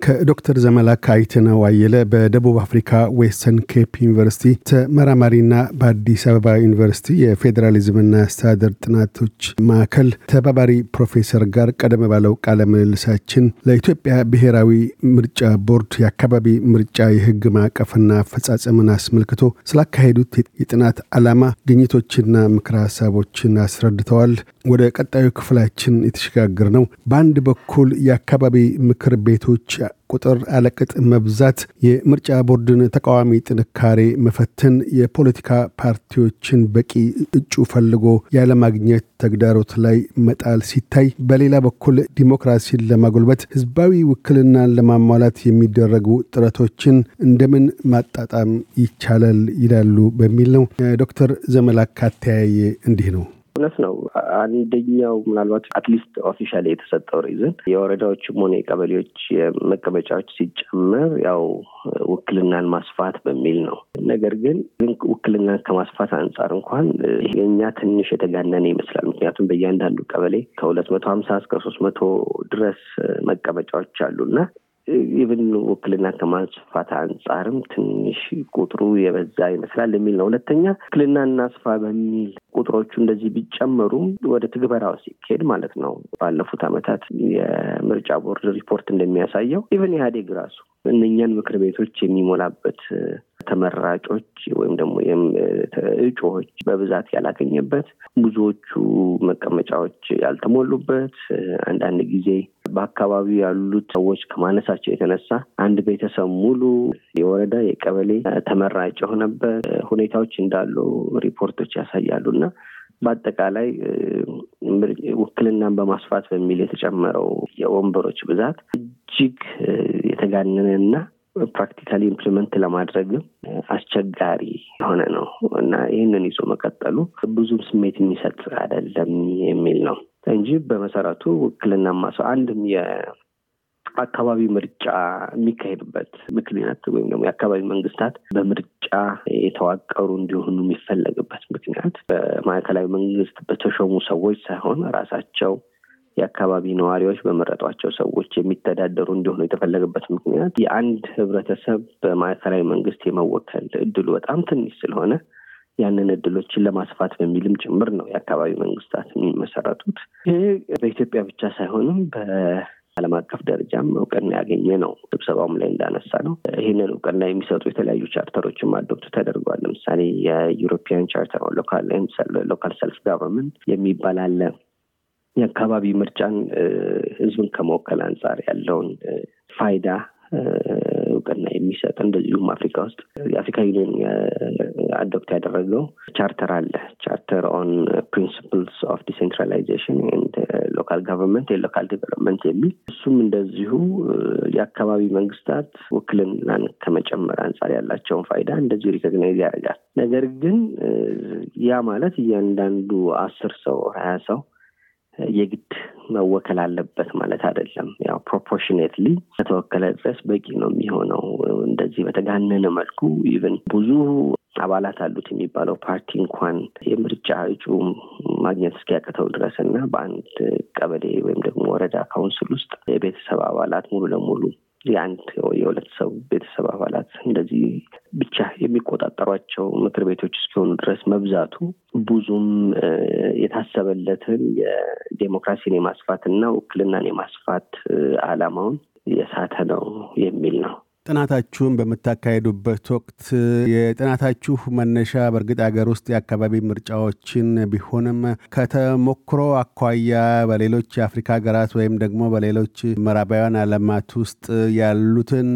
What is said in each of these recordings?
ከዶክተር ዘመላክ አይትነው አየለ በደቡብ አፍሪካ ዌስተርን ኬፕ ዩኒቨርሲቲ ተመራማሪና በአዲስ አበባ ዩኒቨርሲቲ የፌዴራሊዝምና አስተዳደር ጥናቶች ማዕከል ተባባሪ ፕሮፌሰር ጋር ቀደም ባለው ቃለ ምልልሳችን ለኢትዮጵያ ብሔራዊ ምርጫ ቦርድ የአካባቢ ምርጫ የሕግ ማዕቀፍና አፈጻጸምን አስመልክቶ ስላካሄዱት የጥናት ዓላማ ግኝቶችና ምክረ ሀሳቦችን አስረድተዋል። ወደ ቀጣዩ ክፍላችን የተሸጋገር ነው። በአንድ በኩል የአካባቢ ምክር ቤቶች ቁጥር አለቅጥ መብዛት፣ የምርጫ ቦርድን ተቃዋሚ ጥንካሬ መፈተን፣ የፖለቲካ ፓርቲዎችን በቂ እጩ ፈልጎ ያለማግኘት ተግዳሮት ላይ መጣል ሲታይ፣ በሌላ በኩል ዲሞክራሲን ለማጎልበት ህዝባዊ ውክልናን ለማሟላት የሚደረጉ ጥረቶችን እንደምን ማጣጣም ይቻላል ይላሉ በሚል ነው። ዶክተር ዘመላክ አተያየ እንዲህ ነው። እውነት ነው። አንደኛው ምናልባት at least official የተሰጠው reason የወረዳዎችም ሆነ የቀበሌዎች የመቀመጫዎች ሲጨመር ያው ውክልናን ማስፋት በሚል ነው። ነገር ግን ውክልናን ከማስፋት አንጻር እንኳን የኛ ትንሽ የተጋነነ ይመስላል። ምክንያቱም በእያንዳንዱ ቀበሌ ከሁለት መቶ ሀምሳ እስከ ሶስት መቶ ድረስ መቀመጫዎች አሉና even ውክልና ከማስፋት አንጻርም ትንሽ ቁጥሩ የበዛ ይመስላል የሚል ነው። ሁለተኛ ውክልና እናስፋ በሚል ቁጥሮቹ እንደዚህ ቢጨመሩም ወደ ትግበራው ሲካሄድ ማለት ነው ባለፉት ዓመታት የምርጫ ቦርድ ሪፖርት እንደሚያሳየው even ኢህአዴግ ራሱ እነኛን ምክር ቤቶች የሚሞላበት ተመራጮች ወይም ደግሞ እጩዎች በብዛት ያላገኘበት፣ ብዙዎቹ መቀመጫዎች ያልተሞሉበት፣ አንዳንድ ጊዜ በአካባቢው ያሉት ሰዎች ከማነሳቸው የተነሳ አንድ ቤተሰብ ሙሉ የወረዳ የቀበሌ ተመራጭ የሆነበት ሁኔታዎች እንዳሉ ሪፖርቶች ያሳያሉ። እና በአጠቃላይ ውክልናን በማስፋት በሚል የተጨመረው የወንበሮች ብዛት እጅግ የተጋነነ እና practically implement ለማድረግም አስቸጋሪ የሆነ ነው እና ይህንን ይዞ መቀጠሉ ብዙም ስሜት የሚሰጥ አይደለም የሚል ነው እንጂ በመሰረቱ ውክልና ማሰው አንድም የአካባቢ ምርጫ የሚካሄድበት ምክንያት ወይም ደግሞ የአካባቢ መንግስታት በምርጫ የተዋቀሩ እንዲሆኑ የሚፈለግበት ምክንያት በማዕከላዊ መንግስት በተሾሙ ሰዎች ሳይሆን ራሳቸው የአካባቢ ነዋሪዎች በመረጧቸው ሰዎች የሚተዳደሩ እንዲሆኑ የተፈለገበት ምክንያት የአንድ ህብረተሰብ በማዕከላዊ መንግስት የመወከል እድሉ በጣም ትንሽ ስለሆነ ያንን እድሎችን ለማስፋት በሚልም ጭምር ነው የአካባቢ መንግስታት የሚመሰረቱት። ይህ በኢትዮጵያ ብቻ ሳይሆንም በዓለም አቀፍ ደረጃም እውቅና ያገኘ ነው። ስብሰባውም ላይ እንዳነሳ ነው ይህንን እውቅና የሚሰጡ የተለያዩ ቻርተሮችም አዶፕት ተደርጓል። ለምሳሌ የዩሮፒያን ቻርተር local self government የሚባል አለ። የአካባቢ ምርጫን ህዝብን ከመወከል አንጻር ያለውን ፋይዳ እውቅና የሚሰጥ እንደዚሁም አፍሪካ ውስጥ የአፍሪካ union adopt ያደረገው charter አለ። charter on principles of decentralization local government የ local development የሚል እሱም እንደዚሁ የአካባቢ መንግስታት ውክልናን ከመጨመር አንጻር ያላቸውን ፋይዳ እንደዚሁ recognize ያደርጋል። ነገር ግን ያ ማለት እያንዳንዱ አስር ሰው ሀያ ሰው የግድ መወከል አለበት ማለት አይደለም። ያው proportionately ከተወከለ ድረስ በቂ ነው የሚሆነው። እንደዚህ በተጋነነ መልኩ even ብዙ አባላት አሉት የሚባለው ፓርቲ እንኳን የምርጫ እጩ ማግኘት እስኪያቅተው ድረስ እና በአንድ ቀበሌ ወይም ደግሞ ወረዳ council ውስጥ የቤተሰብ አባላት ሙሉ ለሙሉ የአንድ የሁለት ሰው ቤተሰብ አባላት እንደዚህ ብቻ የሚቆጣጠሯቸው ምክር ቤቶች እስኪሆኑ ድረስ መብዛቱ ብዙም የታሰበለትን የዴሞክራሲን የማስፋት እና ውክልናን የማስፋት ዓላማውን የሳተ ነው የሚል ነው። ጥናታችሁን በምታካሄዱበት ወቅት የጥናታችሁ መነሻ በእርግጥ ሀገር ውስጥ የአካባቢ ምርጫዎችን ቢሆንም ከተሞክሮ አኳያ በሌሎች የአፍሪካ ሀገራት ወይም ደግሞ በሌሎች ምዕራባውያን ዓለማት ውስጥ ያሉትን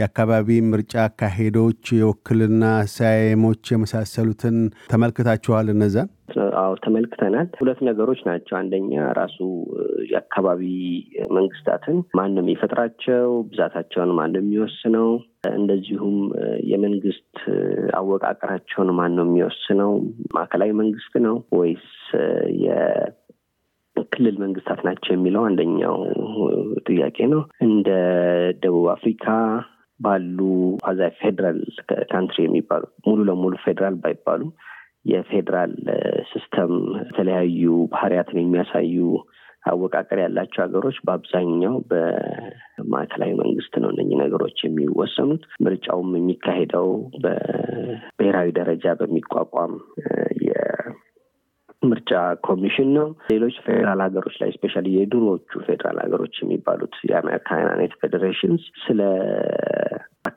የአካባቢ ምርጫ አካሄዶች፣ የውክልና ሳይሞች የመሳሰሉትን ተመልክታችኋል? እነዛን አዎ ተመልክተናል። ሁለት ነገሮች ናቸው። አንደኛ ራሱ የአካባቢ መንግስታትን ማን ነው የሚፈጥራቸው፣ ብዛታቸውን ማን ነው የሚወስነው፣ እንደዚሁም የመንግስት አወቃቀራቸውን ማን ነው የሚወስነው፣ ማዕከላዊ መንግስት ነው ወይስ የክልል መንግስታት ናቸው የሚለው አንደኛው ጥያቄ ነው። እንደ ደቡብ አፍሪካ ባሉ quasi federal country የሚባሉ ሙሉ ለሙሉ ፌዴራል ባይባሉ የፌዴራል system የተለያዩ ባህሪያትን የሚያሳዩ አወቃቀር ያላቸው ሀገሮች በአብዛኛው በማዕከላዊ መንግስት ነው እነኚህ ነገሮች የሚወሰኑት። ምርጫውም የሚካሄደው በብሔራዊ ደረጃ በሚቋቋም ምርጫ ኮሚሽን ነው። ሌሎች ፌዴራል ሀገሮች ላይ specially የድሮዎቹ ፌዴራል ሀገሮች የሚባሉት የአሜሪካን አይነት federations ስለ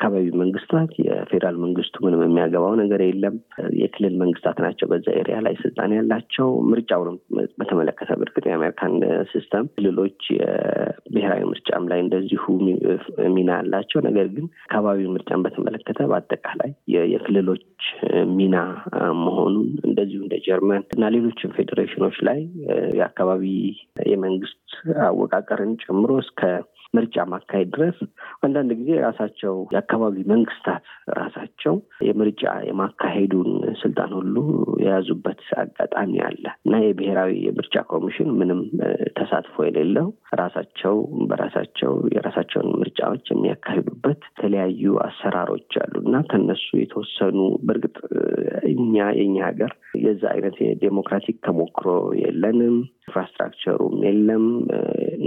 አካባቢ መንግስታት የፌዴራል መንግስቱ ምንም የሚያገባው ነገር የለም። የክልል መንግስታት ናቸው በዛ area ላይ ስልጣን ያላቸው። ምርጫውንም በተመለከተ በእርግጥ የአሜሪካን system ክልሎች የብሔራዊ ምርጫም ላይ እንደዚሁ ሚና አላቸው። ነገር ግን አካባቢ ምርጫን በተመለከተ በአጠቃላይ የክልሎች ሚና መሆኑን እንደዚሁ እንደ ጀርመን እና ሌሎችም ፌዴሬሽኖች ላይ የአካባቢ የመንግስት አወቃቀርን ጨምሮ እስከ ምርጫ ማካሄድ ድረስ አንዳንድ ጊዜ ራሳቸው የአካባቢ መንግስታት የምርጫ የማካሄዱን ስልጣን ሁሉ የያዙበት አጋጣሚ አለ እና የብሔራዊ የምርጫ ኮሚሽን ምንም ተሳትፎ የሌለው ራሳቸው በራሳቸው የራሳቸውን ምርጫዎች የሚያካሂዱበት የተለያዩ አሰራሮች አሉ እና ከነሱ የተወሰኑ በእርግጥ እኛ የኛ ሀገር የዛ አይነት የዴሞክራቲክ ተሞክሮ የለንም። infrastructure ኡም የለም።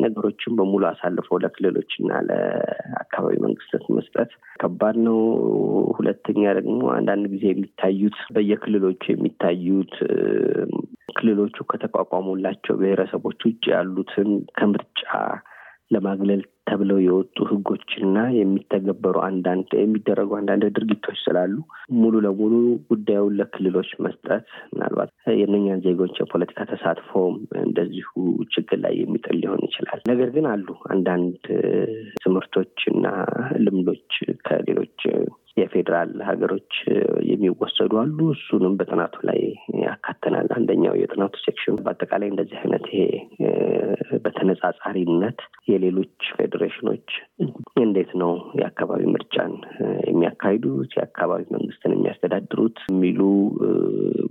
ነገሮችን በሙሉ አሳልፈው ለክልሎች እና ለአካባቢ መንግስታት መስጠት ከባድ ነው። ሁለተኛ ደግሞ አንዳንድ ጊዜ የሚታዩት በየክልሎቹ የሚታዩት ክልሎቹ ከተቋቋሙላቸው ብሔረሰቦች ውጭ ያሉትን ከምርጫ ለማግለል ተብለው የወጡ ህጎችና የሚተገበሩ አንዳንድ የሚደረጉ አንዳንድ ድርጊቶች ስላሉ ሙሉ ለሙሉ ጉዳዩን ለክልሎች መስጠት ምናልባት የእነኛን ዜጎች የፖለቲካ ተሳትፎም እንደዚሁ ችግር ላይ የሚጥል ሊሆን ይችላል። ነገር ግን አሉ አንዳንድ ትምህርቶች እና ልምዶች ከሌሎች የፌዴራል ሀገሮች የሚወሰዱ አሉ። እሱንም በጥናቱ ላይ ያካተናል። አንደኛው የጥናቱ section በአጠቃላይ እንደዚህ አይነት ይሄ በተነጻጻሪነት የሌሎች ፌዴሬሽኖች እንዴት ነው የአካባቢ ምርጫን የሚያካሂዱት፣ የአካባቢ መንግስትን የሚያስተዳድሩት የሚሉ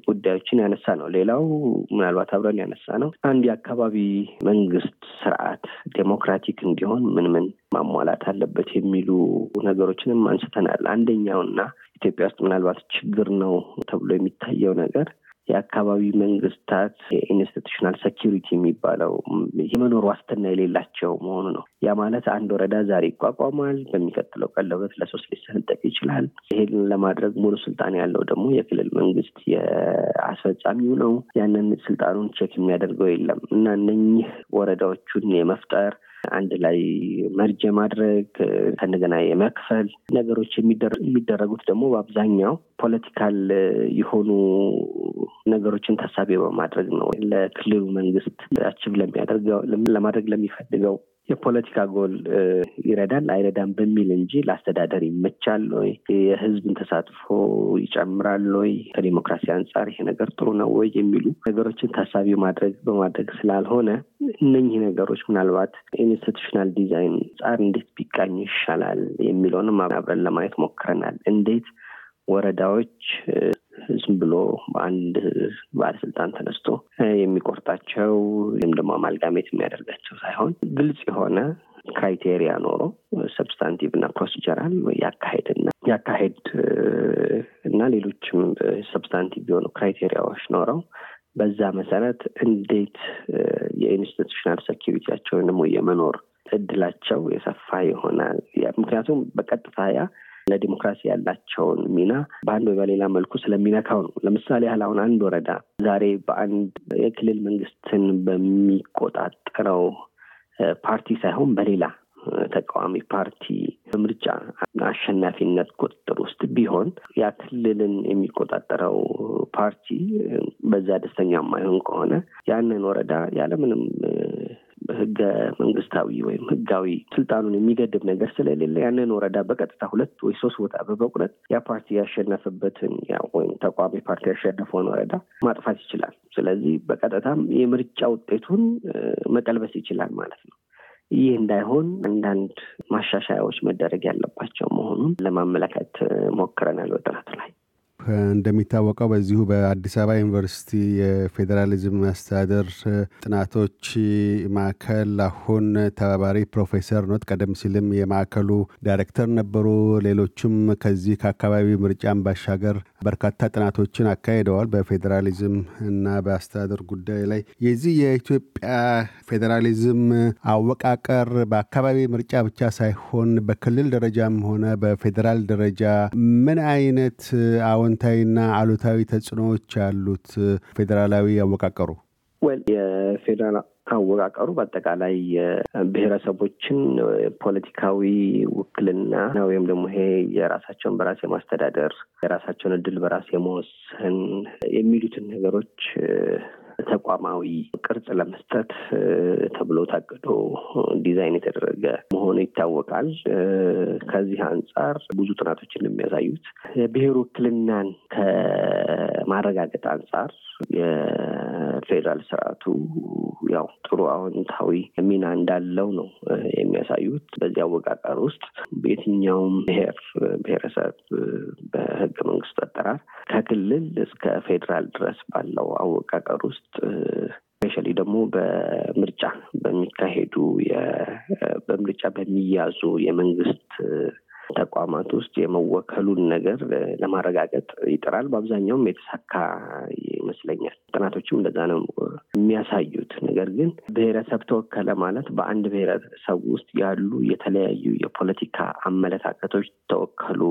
ጉዳዮችን ያነሳ ነው። ሌላው ምናልባት አብረን ያነሳ ነው አንድ የአካባቢ መንግስት ስርዓት ዴሞክራቲክ እንዲሆን ምን ምን ማሟላት አለበት የሚሉ ነገሮችንም አንስተናል። አንደኛውና ኢትዮጵያ ውስጥ ምናልባት ችግር ነው ተብሎ የሚታየው ነገር የአካባቢ መንግስታት የ institutional security የሚባለው የመኖር ዋስትና የሌላቸው መሆኑ ነው። ያ ማለት አንድ ወረዳ ዛሬ ይቋቋማል፣ በሚቀጥለው ቀን ለሁለት ለሶስት ሊሰነጠቅ ይችላል። ይሄን ለማድረግ ሙሉ ስልጣን ያለው ደግሞ የክልል መንግስት የአስፈጻሚው ነው። ያንን ስልጣኑን check የሚያደርገው የለም እና እነኚህ ወረዳዎቹን የመፍጠር አንድ ላይ merge የማድረግ ከእንደገና የመክፈል ነገሮች የሚደረጉት ደግሞ በአብዛኛው political የሆኑ ነገሮችን ታሳቢ በማድረግ ነው። ለክልሉ መንግስት achieve ለሚያደርገው ለማድረግ ለሚፈልገው የፖለቲካ ጎል ይረዳል አይረዳም በሚል እንጂ ለአስተዳደር ይመቻል ወይ፣ የህዝብን ተሳትፎ ይጨምራል ወይ፣ ከዲሞክራሲ አንጻር ይሄ ነገር ጥሩ ነው ወይ? የሚሉ ነገሮችን ታሳቢ ማድረግ በማድረግ ስላልሆነ እነኚህ ነገሮች ምናልባት institutional design አንጻር እንዴት ቢቃኝ ይሻላል የሚለውንም አብረን ለማየት ሞክረናል። እንዴት ወረዳዎች ዝም ብሎ በአንድ ባለስልጣን ተነስቶ የሚቆርጣቸው ወይም ደግሞ amalgamate የሚያደርጋቸው ሳይሆን ግልጽ የሆነ criteria ኖሮ substantive እና procedural ያካሄድና ያካሄድ እና ሌሎችም substantive የሆኑ criteria ዎች ኖረው በዛ መሰረት እንዴት የ institutional security ያቸው ወይም ደግሞ የመኖር እድላቸው የሰፋ ይሆናል። ምክንያቱም በቀጥታ ያ ለዲሞክራሲ ያላቸውን ሚና በአንድ ወይ በሌላ መልኩ ስለሚነካው ነው። ለምሳሌ ያህል አሁን አንድ ወረዳ ዛሬ በአንድ የክልል መንግስትን በሚቆጣጠረው ፓርቲ ሳይሆን በሌላ ተቃዋሚ ፓርቲ በምርጫ አሸናፊነት ቁጥጥር ውስጥ ቢሆን ያ ክልልን የሚቆጣጠረው ፓርቲ በዛ ደስተኛ የማይሆን ከሆነ ያንን ወረዳ ያለምንም ህገ መንግስታዊ ወይም ህጋዊ ስልጣኑን የሚገድብ ነገር ስለሌለ ያንን ወረዳ በቀጥታ ሁለት ወይ ሶስት ቦታ በመቁረጥ ያ ፓርቲ ያሸነፈበትን ወይም ተቋሚ ፓርቲ ያሸነፈውን ወረዳ ማጥፋት ይችላል። ስለዚህ በቀጥታም የምርጫ ውጤቱን መቀልበስ ይችላል ማለት ነው። ይህ እንዳይሆን አንዳንድ ማሻሻያዎች መደረግ ያለባቸው መሆኑን ለማመለከት ሞክረናል በጥናቱ ላይ። እንደሚታወቀው በዚሁ በአዲስ አበባ ዩኒቨርሲቲ የፌዴራሊዝም አስተዳደር ጥናቶች ማዕከል አሁን ተባባሪ ፕሮፌሰር ኖት። ቀደም ሲልም የማዕከሉ ዳይሬክተር ነበሩ። ሌሎችም ከዚህ ከአካባቢ ምርጫን ባሻገር በርካታ ጥናቶችን አካሂደዋል በፌዴራሊዝም እና በአስተዳደር ጉዳይ ላይ። የዚህ የኢትዮጵያ ፌዴራሊዝም አወቃቀር በአካባቢ ምርጫ ብቻ ሳይሆን በክልል ደረጃም ሆነ በፌዴራል ደረጃ ምን አይነት አዎንታዊና አሉታዊ ተጽዕኖዎች ያሉት ፌዴራላዊ አወቃቀሩ? ወል የፌዴራል አወቃቀሩ በአጠቃላይ የብሔረሰቦችን ፖለቲካዊ ውክልና ወይም ደግሞ ይሄ የራሳቸውን በራስ የማስተዳደር የራሳቸውን እድል በራስ የመወሰን የሚሉትን ነገሮች ተቋማዊ ቅርጽ ለመስጠት ተብሎ ታቅዶ ዲዛይን የተደረገ መሆኑ ይታወቃል። ከዚህ አንጻር ብዙ ጥናቶች እንደሚያሳዩት የብሔር ውክልናን ከማረጋገጥ አንጻር የፌዴራል ስርዓቱ ያው ጥሩ አዎንታዊ ሚና እንዳለው ነው የሚያሳዩት። በዚህ አወቃቀር ውስጥ በየትኛውም ብሔር ብሔረሰብ በህገ መንግስቱ አጠራር ከክልል እስከ ፌዴራል ድረስ ባለው አወቃቀር ውስጥ ስፔሻሊ ደግሞ በምርጫ በሚካሄዱ በምርጫ በሚያዙ የመንግስት ተቋማት ውስጥ የመወከሉን ነገር ለማረጋገጥ ይጥራል። በአብዛኛውም የተሳካ ይመስለኛል። ጥናቶችም እንደዛ ነው የሚያሳዩት። ነገር ግን ብሔረሰብ ተወከለ ማለት በአንድ ብሔረሰብ ውስጥ ያሉ የተለያዩ የፖለቲካ አመለካከቶች ተወከሉ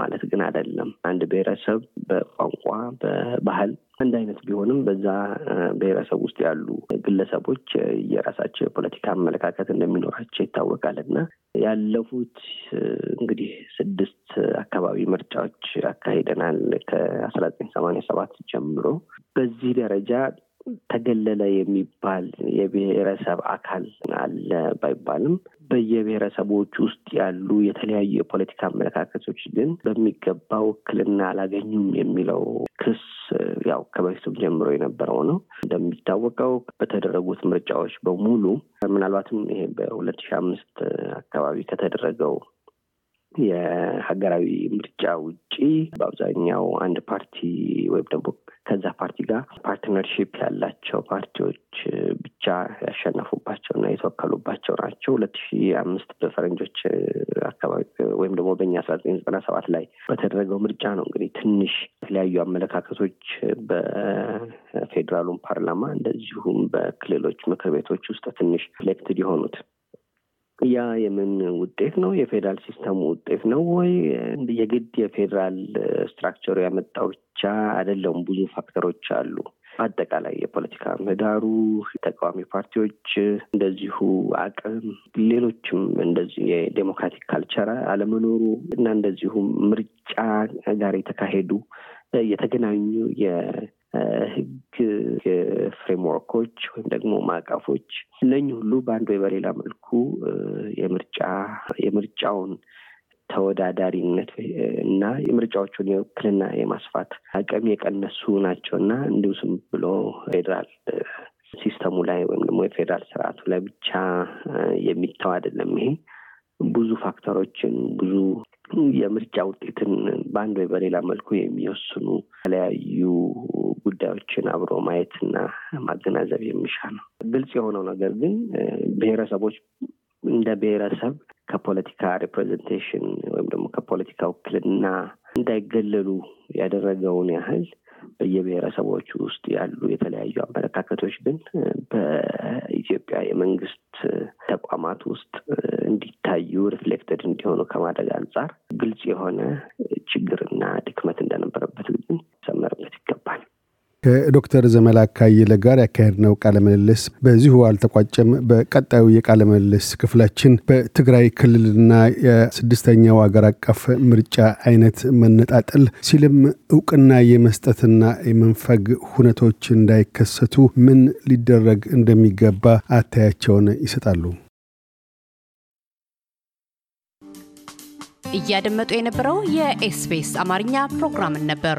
ማለት ግን አይደለም። አንድ ብሔረሰብ በቋንቋ፣ በባህል አንድ አይነት ቢሆንም በዛ ብሔረሰብ ውስጥ ያሉ ግለሰቦች የራሳቸው የፖለቲካ አመለካከት እንደሚኖራቸው ይታወቃል እና ያለፉት እንግዲህ ስድስት አካባቢ ምርጫዎች አካሂደናል ከአስራ ዘጠኝ ሰማንያ ሰባት ጀምሮ በዚህ ደረጃ ተገለለ የሚባል የብሔረሰብ አካል አለ ባይባልም በየብሔረሰቦች ውስጥ ያሉ የተለያዩ የፖለቲካ አመለካከቶች ግን በሚገባ ውክልና አላገኙም የሚለው ክስ ያው ከበፊቱም ጀምሮ የነበረው ነው። እንደሚታወቀው በተደረጉት ምርጫዎች በሙሉ ምናልባትም ይሄ በሁለት ሺህ አምስት አካባቢ ከተደረገው የሀገራዊ ምርጫ ውጪ በአብዛኛው አንድ ፓርቲ ወይም ደግሞ ከዛ ፓርቲ ጋር partnership ያላቸው ፓርቲዎች ብቻ ያሸነፉባቸው እና የተወከሉባቸው ናቸው። ሁለት ሺ አምስት በፈረንጆች አካባቢ ወይም ደግሞ በእኛ አስራ ዘጠኝ ዘጠና ሰባት ላይ በተደረገው ምርጫ ነው እንግዲህ ትንሽ የተለያዩ አመለካከቶች በፌዴራሉም ፓርላማ እንደዚሁም በክልሎች ምክር ቤቶች ውስጥ ትንሽ reflected የሆኑት ያ የምን ውጤት ነው? የፌዴራል system ኡ ውጤት ነው ወይ? የግድ የፌዴራል structure ኡ ያመጣው ብቻ አይደለም። ብዙ factor ኦች አሉ። አጠቃላይ የፖለቲካ ምህዳሩ፣ ተቃዋሚ ፓርቲዎች እንደዚሁ አቅም፣ ሌሎችም እንደዚህ የዴሞክራቲክ ካልቸር አለመኖሩ እና እንደዚሁም ምርጫ ጋር የተካሄዱ የተገናኙ የህግ ፍሬምወርኮች ወይም ደግሞ ማዕቀፎች እነኚህ ሁሉ በአንድ ወይ በሌላ መልኩ የምርጫ የምርጫውን ተወዳዳሪነት እና የምርጫዎቹን የውክልና የማስፋት አቅም የቀነሱ ናቸው እና እንዲሁ ዝም ብሎ ፌዴራል system ኡ ላይ ወይም ደግሞ የፌዴራል ስርዓቱ ላይ ብቻ የሚተው አይደለም። ይሄ ብዙ factor ኦችን ብዙ የምርጫ ውጤትን በአንድ ወይ በሌላ መልኩ የሚወስኑ የተለያዩ ጉዳዮችን አብሮ ማየትና ማገናዘብ የሚሻ ነው። ግልጽ የሆነው ነገር ግን ብሔረሰቦች እንደ ብሔረሰብ ከፖለቲካ representation ወይም ደግሞ ከፖለቲካ ውክልና እንዳይገለሉ ያደረገውን ያህል በየብሔረሰቦች ውስጥ ያሉ የተለያዩ አመለካከቶች ግን በኢትዮጵያ የመንግስት ተቋማት ውስጥ እንዲታዩ reflected እንዲሆኑ ከማድረግ አንጻር ግልጽ የሆነ ችግርና ድክመት እንደነበረበት ግን ከዶክተር ዘመላክ አየለ ጋር ያካሄድነው ቃለ ምልልስ በዚሁ አልተቋጨም። በቀጣዩ የቃለ ምልልስ ክፍላችን በትግራይ ክልልና የስድስተኛው አገር አቀፍ ምርጫ አይነት መነጣጠል ሲልም እውቅና የመስጠትና የመንፈግ ሁነቶች እንዳይከሰቱ ምን ሊደረግ እንደሚገባ አተያያቸውን ይሰጣሉ። እያደመጡ የነበረው የኤስቢኤስ አማርኛ ፕሮግራምን ነበር።